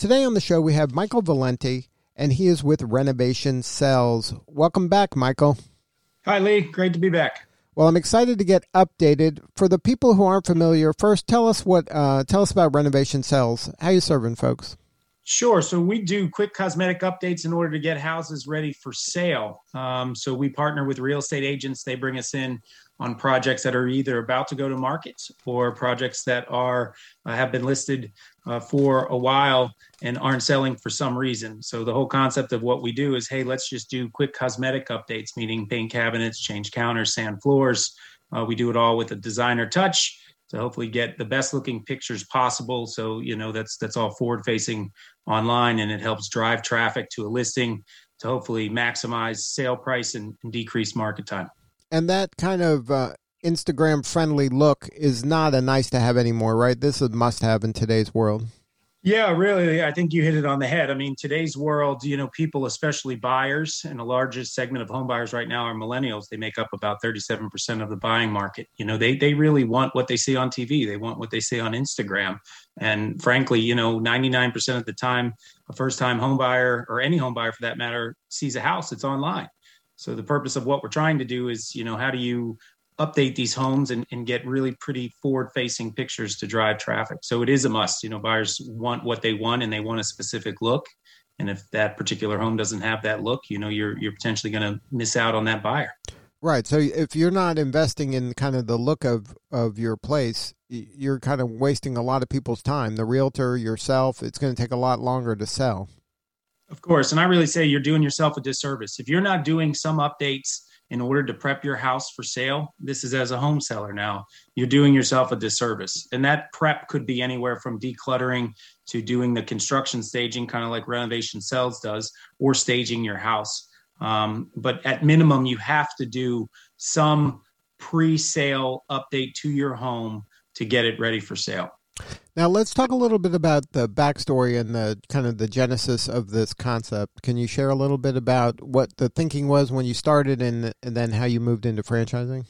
Today on the show, we have Michael Valenti, and he is with Renovation Sells. Welcome back, Michael. Hi, Lee. Great to be back. Well, I'm excited to get updated. For the people who aren't familiar, first tell us what uh, tell us about Renovation Sells. How you serving folks? Sure. So we do quick cosmetic updates in order to get houses ready for sale. Um, so we partner with real estate agents. They bring us in on projects that are either about to go to market or projects that are uh, have been listed uh, for a while and aren't selling for some reason. So the whole concept of what we do is, hey, let's just do quick cosmetic updates, meaning paint cabinets, change counters, sand floors. Uh, we do it all with a designer touch to hopefully get the best looking pictures possible. So you know that's that's all forward facing online, and it helps drive traffic to a listing to hopefully maximize sale price and, and decrease market time. And that kind of uh, Instagram friendly look is not a nice to have anymore, right? This is a must have in today's world. Yeah, really. I think you hit it on the head. I mean, today's world, you know, people, especially buyers, and the largest segment of home buyers right now are millennials. They make up about 37% of the buying market. You know, they they really want what they see on TV. They want what they see on Instagram. And frankly, you know, 99% of the time, a first-time home buyer or any home buyer for that matter sees a house, it's online. So the purpose of what we're trying to do is, you know, how do you update these homes and, and get really pretty forward facing pictures to drive traffic. So it is a must. You know, buyers want what they want and they want a specific look. And if that particular home doesn't have that look, you know, you're you're potentially going to miss out on that buyer. Right. So if you're not investing in kind of the look of of your place, you're kind of wasting a lot of people's time. The realtor, yourself, it's going to take a lot longer to sell. Of course, and I really say you're doing yourself a disservice if you're not doing some updates in order to prep your house for sale. This is as a home seller now. You're doing yourself a disservice. And that prep could be anywhere from decluttering to doing the construction staging, kind of like Renovation Sells does, or staging your house. Um, but at minimum, you have to do some pre sale update to your home to get it ready for sale. Now let's talk a little bit about the backstory and the kind of the genesis of this concept. Can you share a little bit about what the thinking was when you started and, and then how you moved into franchising?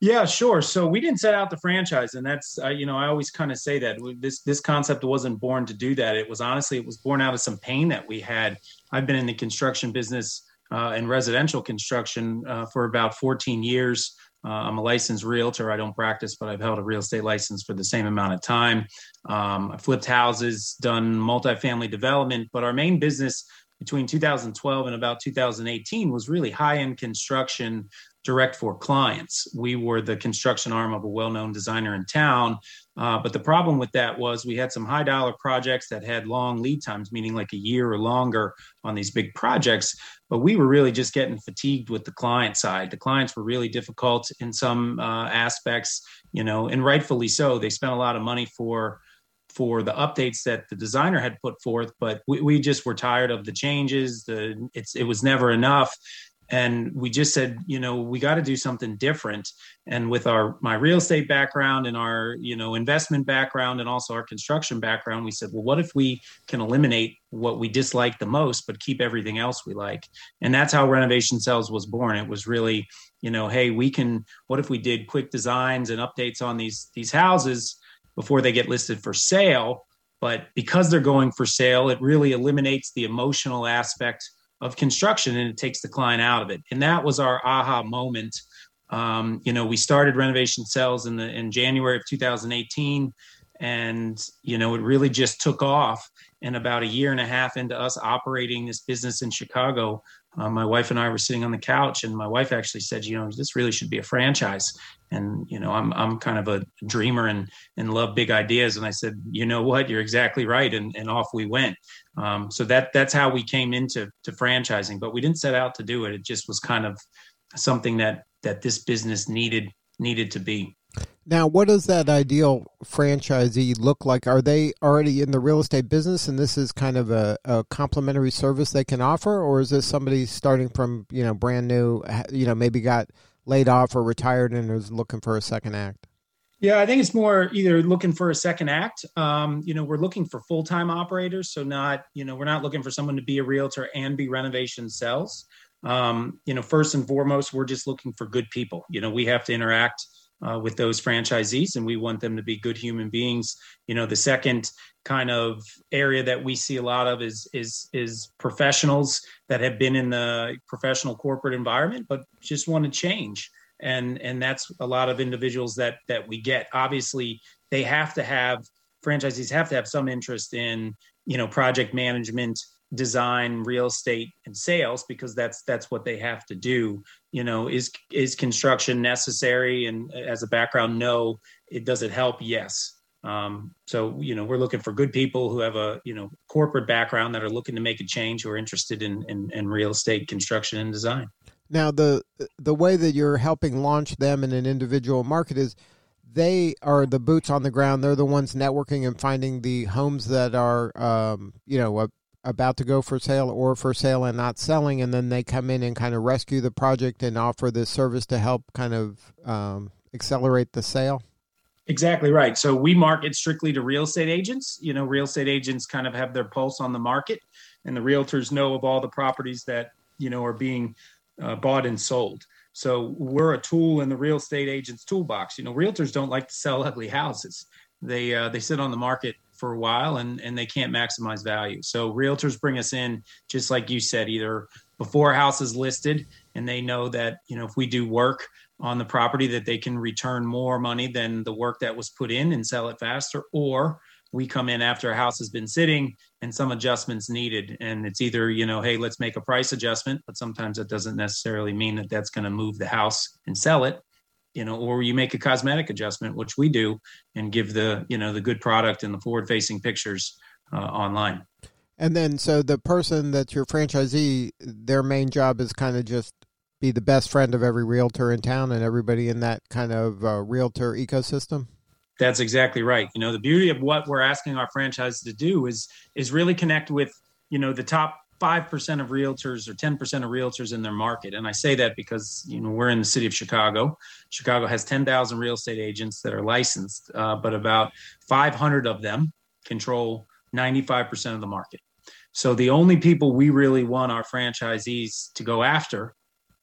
Yeah, sure. So we didn't set out the franchise, and that's uh, you know I always kind of say that this this concept wasn't born to do that. It was honestly it was born out of some pain that we had. I've been in the construction business uh, and residential construction uh, for about 14 years. Uh, I'm a licensed realtor. I don't practice, but I've held a real estate license for the same amount of time. Um, I flipped houses, done multifamily development, but our main business between 2012 and about 2018 was really high end construction direct for clients. We were the construction arm of a well known designer in town. Uh, but the problem with that was we had some high dollar projects that had long lead times, meaning like a year or longer on these big projects. But we were really just getting fatigued with the client side. The clients were really difficult in some uh, aspects, you know, and rightfully so. They spent a lot of money for for the updates that the designer had put forth, but we, we just were tired of the changes. The it's it was never enough and we just said you know we got to do something different. And with our my real estate background and our you know investment background and also our construction background we said well what if we can eliminate what we dislike the most but keep everything else we like? And that's how renovation sells was born. It was really you know hey we can what if we did quick designs and updates on these these houses before they get listed for sale? But because they're going for sale it really eliminates the emotional aspect of construction and it takes the client out of it. And that was our aha moment. Um, you know, we started renovation sells in the in January of 2018, and you know, it really just took off. And about a year and a half into us operating this business in Chicago, uh, my wife and I were sitting on the couch, and my wife actually said, "You know, this really should be a franchise." And you know, I'm I'm kind of a dreamer and and love big ideas. And I said, "You know what? You're exactly right." And and off we went. Um, so that that's how we came into to franchising. But we didn't set out to do it. It just was kind of something that that this business needed needed to be. Now, what does that ideal franchisee look like? Are they already in the real estate business and this is kind of a, a complementary service they can offer? Or is this somebody starting from, you know, brand new, you know, maybe got laid off or retired and is looking for a second act? Yeah, I think it's more either looking for a second act. Um, you know, we're looking for full time operators, so not you know we're not looking for someone to be a realtor and be renovation sells. Um, you know, first and foremost, we're just looking for good people. You know, we have to interact uh, with those franchisees, and we want them to be good human beings. You know, the second kind of area that we see a lot of is is is professionals that have been in the professional corporate environment, but just want to change and and that's a lot of individuals that that we get obviously they have to have franchisees have to have some interest in you know project management design real estate and sales because that's that's what they have to do. You know is is construction necessary? And as a background no it does it help? Yes. Um, so you know we're looking for good people who have a you know corporate background that are looking to make a change who are interested in in, in real estate construction and design. Now the the way that you're helping launch them in an individual market is they are the boots on the ground. They're the ones networking and finding the homes that are um, you know about to go for sale or for sale and not selling, and then they come in and kind of rescue the project and offer this service to help kind of um, accelerate the sale. Exactly right. So we market strictly to real estate agents. You know, real estate agents kind of have their pulse on the market, and the realtors know of all the properties that you know are being uh, bought and sold. So we're a tool in the real estate agent's toolbox. You know, realtors don't like to sell ugly houses. They uh, they sit on the market for a while and and they can't maximize value. So realtors bring us in just like you said, either before a house is listed and they know that you know if we do work on the property that they can return more money than the work that was put in and sell it faster, or we come in after a house has been sitting and some adjustments needed and it's either you know hey let's make a price adjustment but sometimes that doesn't necessarily mean that that's going to move the house and sell it you know or you make a cosmetic adjustment which we do and give the you know the good product and the forward facing pictures uh, online and then so the person that's your franchisee their main job is kind of just be the best friend of every realtor in town and everybody in that kind of uh, realtor ecosystem that's exactly right. You know, the beauty of what we're asking our franchises to do is is really connect with, you know, the top 5% of realtors or 10% of realtors in their market. And I say that because, you know, we're in the city of Chicago. Chicago has 10,000 real estate agents that are licensed, uh, but about 500 of them control 95% of the market. So the only people we really want our franchisees to go after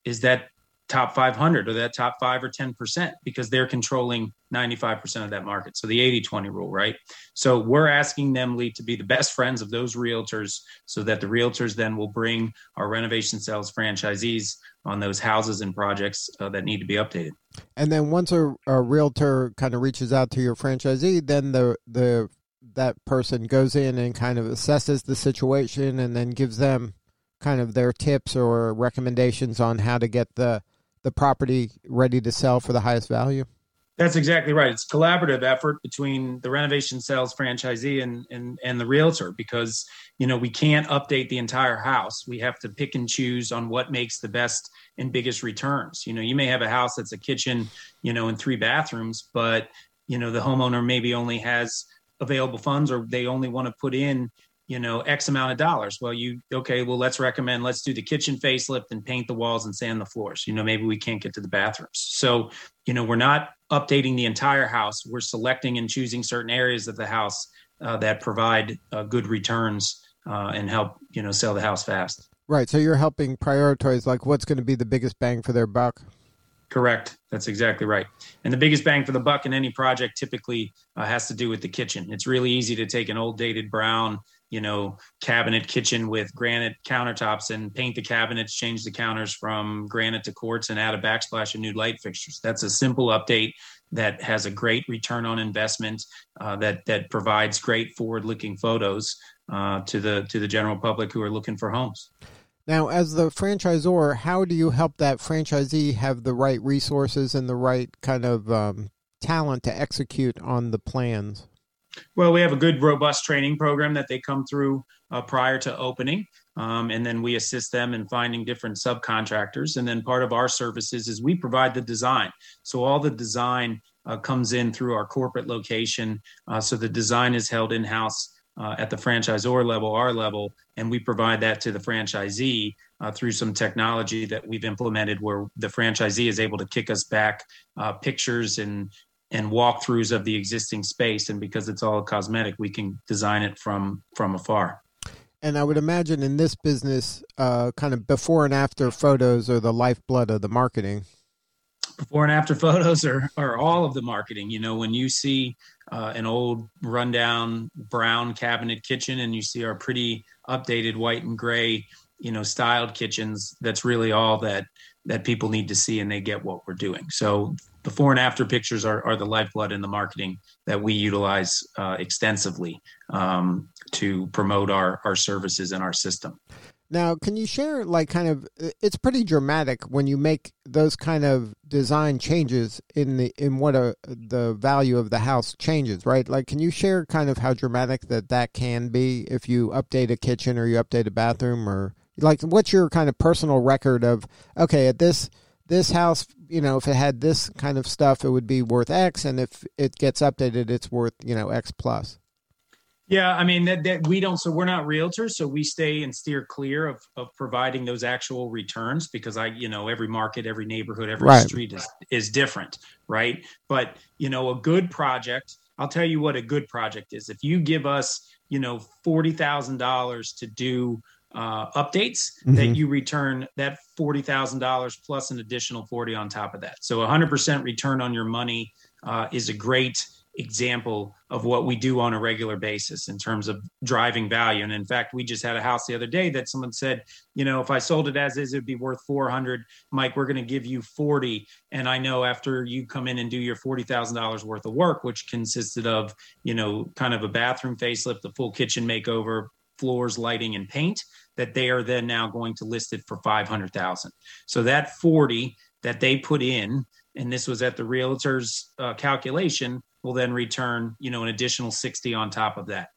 is that top 500 or that top 5 or 10% because they're controlling 95% of that market. So the 80-20 rule, right? So we're asking them to be the best friends of those realtors so that the realtors then will bring our renovation sells franchisees on those houses and projects uh, that need to be updated. And then once a, a realtor kind of reaches out to your franchisee, then the the that person goes in and kind of assesses the situation and then gives them kind of their tips or recommendations on how to get the the property ready to sell for the highest value? That's exactly right. It's collaborative effort between the renovation sells franchisee and, and and the realtor because you know we can't update the entire house. We have to pick and choose on what makes the best and biggest returns. You know, you may have a house that's a kitchen, you know, and three bathrooms, but you know the homeowner maybe only has available funds or they only want to put in you know x amount of dollars. Well you okay well let's recommend let's do the kitchen facelift and paint the walls and sand the floors. You know maybe we can't get to the bathrooms. So you know we're not updating the entire house. We're selecting and choosing certain areas of the house uh, that provide uh, good returns uh, and help you know sell the house fast. Right. So you're helping prioritize like what's going to be the biggest bang for their buck? Correct. That's exactly right. And the biggest bang for the buck in any project typically uh, has to do with the kitchen. It's really easy to take an old dated brown you know, cabinet kitchen with granite countertops and paint the cabinets, change the counters from granite to quartz and add a backsplash of new light fixtures. That's a simple update that has a great return on investment uh, that that provides great forward-looking photos uh, to the to the general public who are looking for homes. Now, as the franchisor, how do you help that franchisee have the right resources and the right kind of um, talent to execute on the plans? Well, we have a good, robust training program that they come through uh, prior to opening. Um, and then we assist them in finding different subcontractors. And then part of our services is we provide the design. So all the design uh, comes in through our corporate location. Uh, so the design is held in house uh, at the franchisor level, our level, and we provide that to the franchisee uh, through some technology that we've implemented where the franchisee is able to kick us back uh, pictures and and walkthroughs of the existing space and because it's all cosmetic we can design it from from afar. And i would imagine in this business uh, kind of before and after photos are the lifeblood of the marketing. Before and after photos are, are all of the marketing. You know when you see uh, an old rundown brown cabinet kitchen and you see our pretty updated white and gray you know styled kitchens that's really all that that people need to see and they get what we're doing. So before and after pictures are, are the lifeblood in the marketing that we utilize uh, extensively um, to promote our, our services and our system. Now can you share like kind of it's pretty dramatic when you make those kind of design changes in the in what a the value of the house changes right? Like can you share kind of how dramatic that that can be if you update a kitchen or you update a bathroom or like what's your kind of personal record of okay at this this house you know if it had this kind of stuff it would be worth x and if it gets updated it's worth you know x plus. Yeah i mean that, that we don't so we're not realtors so we stay and steer clear of of providing those actual returns because i you know every market every neighborhood every right. street is is different right? But you know a good project i'll tell you what a good project is. If you give us you know $40000 to do uh, updates mm-hmm. that you return that $40,000 plus an additional 40 on top of that. So 100% return on your money uh, is a great example of what we do on a regular basis in terms of driving value. And in fact, we just had a house the other day that someone said, you know, if I sold it as is, it'd be worth 400. Mike, we're going to give you 40. And I know after you come in and do your $40,000 worth of work, which consisted of, you know, kind of a bathroom facelift, the full kitchen makeover, floors, lighting, and paint, that they are then now going to list it for 500,000. So that 40 that they put in, and this was at the realtor's uh, calculation, will then return, you know, an additional 60 on top of that.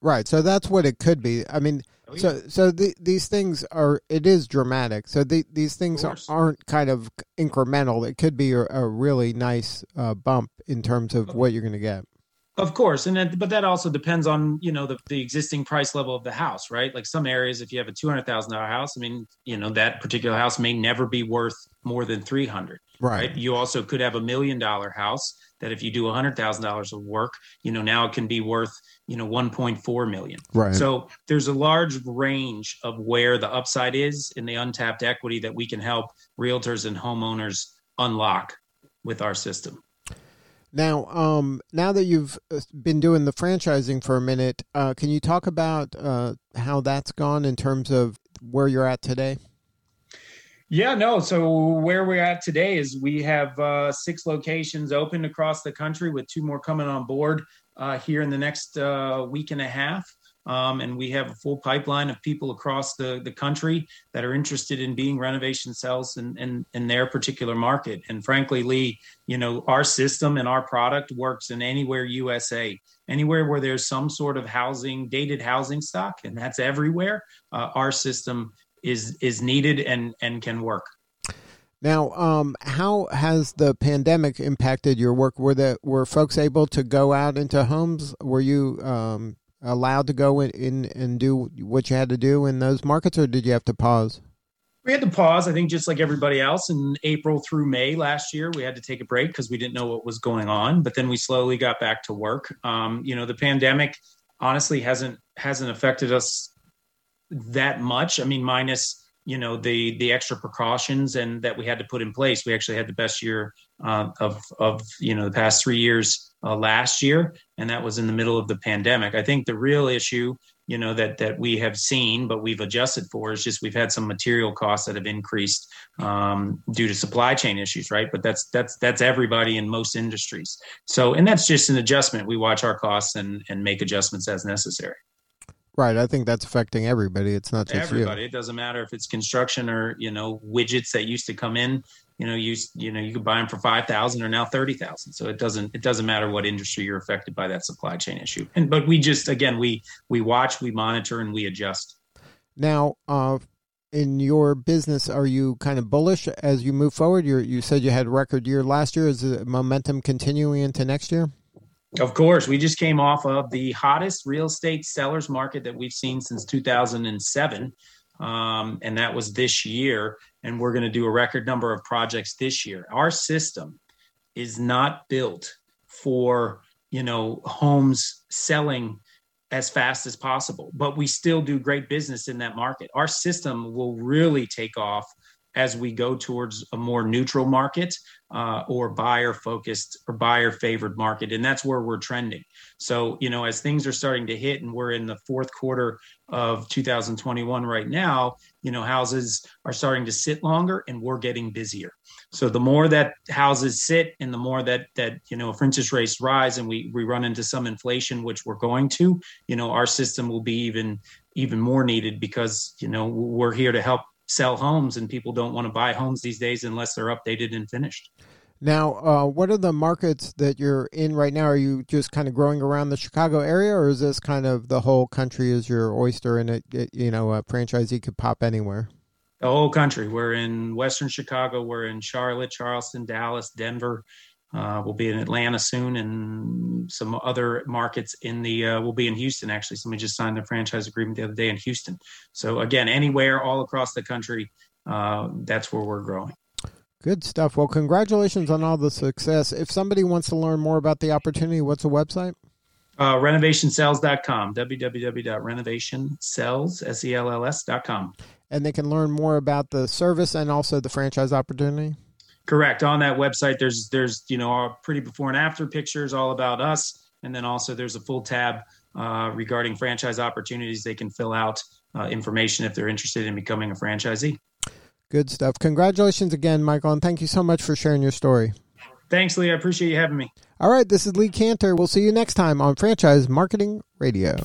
Right. So that's what it could be. I mean, oh, yeah. so so the, these things are it is dramatic. So the, these things aren't kind of incremental. It could be a, a really nice uh, bump in terms of what you're going to get. Of course, and but that also depends on you know the, the existing price level of the house, right? Like some areas, if you have a two hundred thousand dollar house, I mean, you know that particular house may never be worth more than three hundred. Right. right. You also could have a million dollar house that if you do a hundred thousand dollars of work, you know now it can be worth you know one point four million. Right. So there's a large range of where the upside is in the untapped equity that we can help realtors and homeowners unlock with our system. Now, um, now that you've uh, been doing the franchising for a minute, uh, can you talk about uh, how that's gone in terms of where you're at today? Yeah, no. So where we're at today is we have uh, six locations open across the country, with two more coming on board uh, here in the next uh, week and a half. Um, and we have a full pipeline of people across the, the country that are interested in being renovation sells in, in, in their particular market. And frankly, Lee, you know, our system and our product works in anywhere USA, anywhere where there's some sort of housing, dated housing stock, and that's everywhere. Uh, our system is is needed and and can work. Now, um, how has the pandemic impacted your work? Were the were folks able to go out into homes? Were you um, allowed to go in, in and do what you had to do in those markets, or did you have to pause? We had to pause. I think just like everybody else in April through May last year, we had to take a break because we didn't know what was going on. But then we slowly got back to work. Um, you know, the pandemic honestly hasn't hasn't affected us that much. I mean, minus you know the the extra precautions and that we had to put in place. We actually had the best year uh, of of you know the past three years uh, last year, and that was in the middle of the pandemic. I think the real issue, you know, that that we have seen, but we've adjusted for, is just we've had some material costs that have increased um, due to supply chain issues, right? But that's that's that's everybody in most industries. So, and that's just an adjustment. We watch our costs and and make adjustments as necessary. Right. I think that's affecting everybody. It's not just everybody. You. It doesn't matter if it's construction or you know widgets that used to come in you know you you know you could buy them for 5000 or now 30000 so it doesn't it doesn't matter what industry you're affected by that supply chain issue and but we just again we we watch we monitor and we adjust now uh in your business, are you kind of bullish as you move forward? You you said you had record year last year. Is the momentum continuing into next year? Of course, we just came off of the hottest real estate sellers market that we've seen since 2007, um, and that was this year. And we're going to do a record number of projects this year. Our system is not built for you know homes selling as fast as possible. But we still do great business in that market. Our system will really take off as we go towards a more neutral market uh, or buyer focused or buyer favored market. And that's where we're trending. So, you know, as things are starting to hit and we're in the fourth quarter of 2021 right now, you know, houses are starting to sit longer and we're getting busier. So the more that houses sit and the more that that you know if interest rates rise and we we run into some inflation, which we're going to, you know, our system will be even even more needed because you know we're here to help sell homes and people don't want to buy homes these days unless they're updated and finished. Now, uh, what are the markets that you're in right now? Are you just kind of growing around the Chicago area, or is this kind of the whole country is your oyster and it, it you know a franchisee could pop anywhere? the whole country. We're in Western Chicago. We're in Charlotte, Charleston, Dallas, Denver. Uh, we'll be in Atlanta soon, and some other markets in the. Uh, we'll be in Houston actually. Somebody just signed a franchise agreement the other day in Houston. So again, anywhere all across the country, uh, that's where we're growing. Good stuff. Well, congratulations on all the success. If somebody wants to learn more about the opportunity, what's the website? Uh, renovationsells.com, www.renovationsells.com and they can learn more about the service and also the franchise opportunity. Correct. On that website, there's there's you know our pretty before and after pictures all about us, and then also there's a full tab uh, regarding franchise opportunities. They can fill out uh, information if they're interested in becoming a franchisee. Good stuff. Congratulations again, Michael, and thank you so much for sharing your story. Thanks, Lee. I appreciate you having me. All right, this is Lee Kantor. We'll see you next time on Franchise Marketing Radio.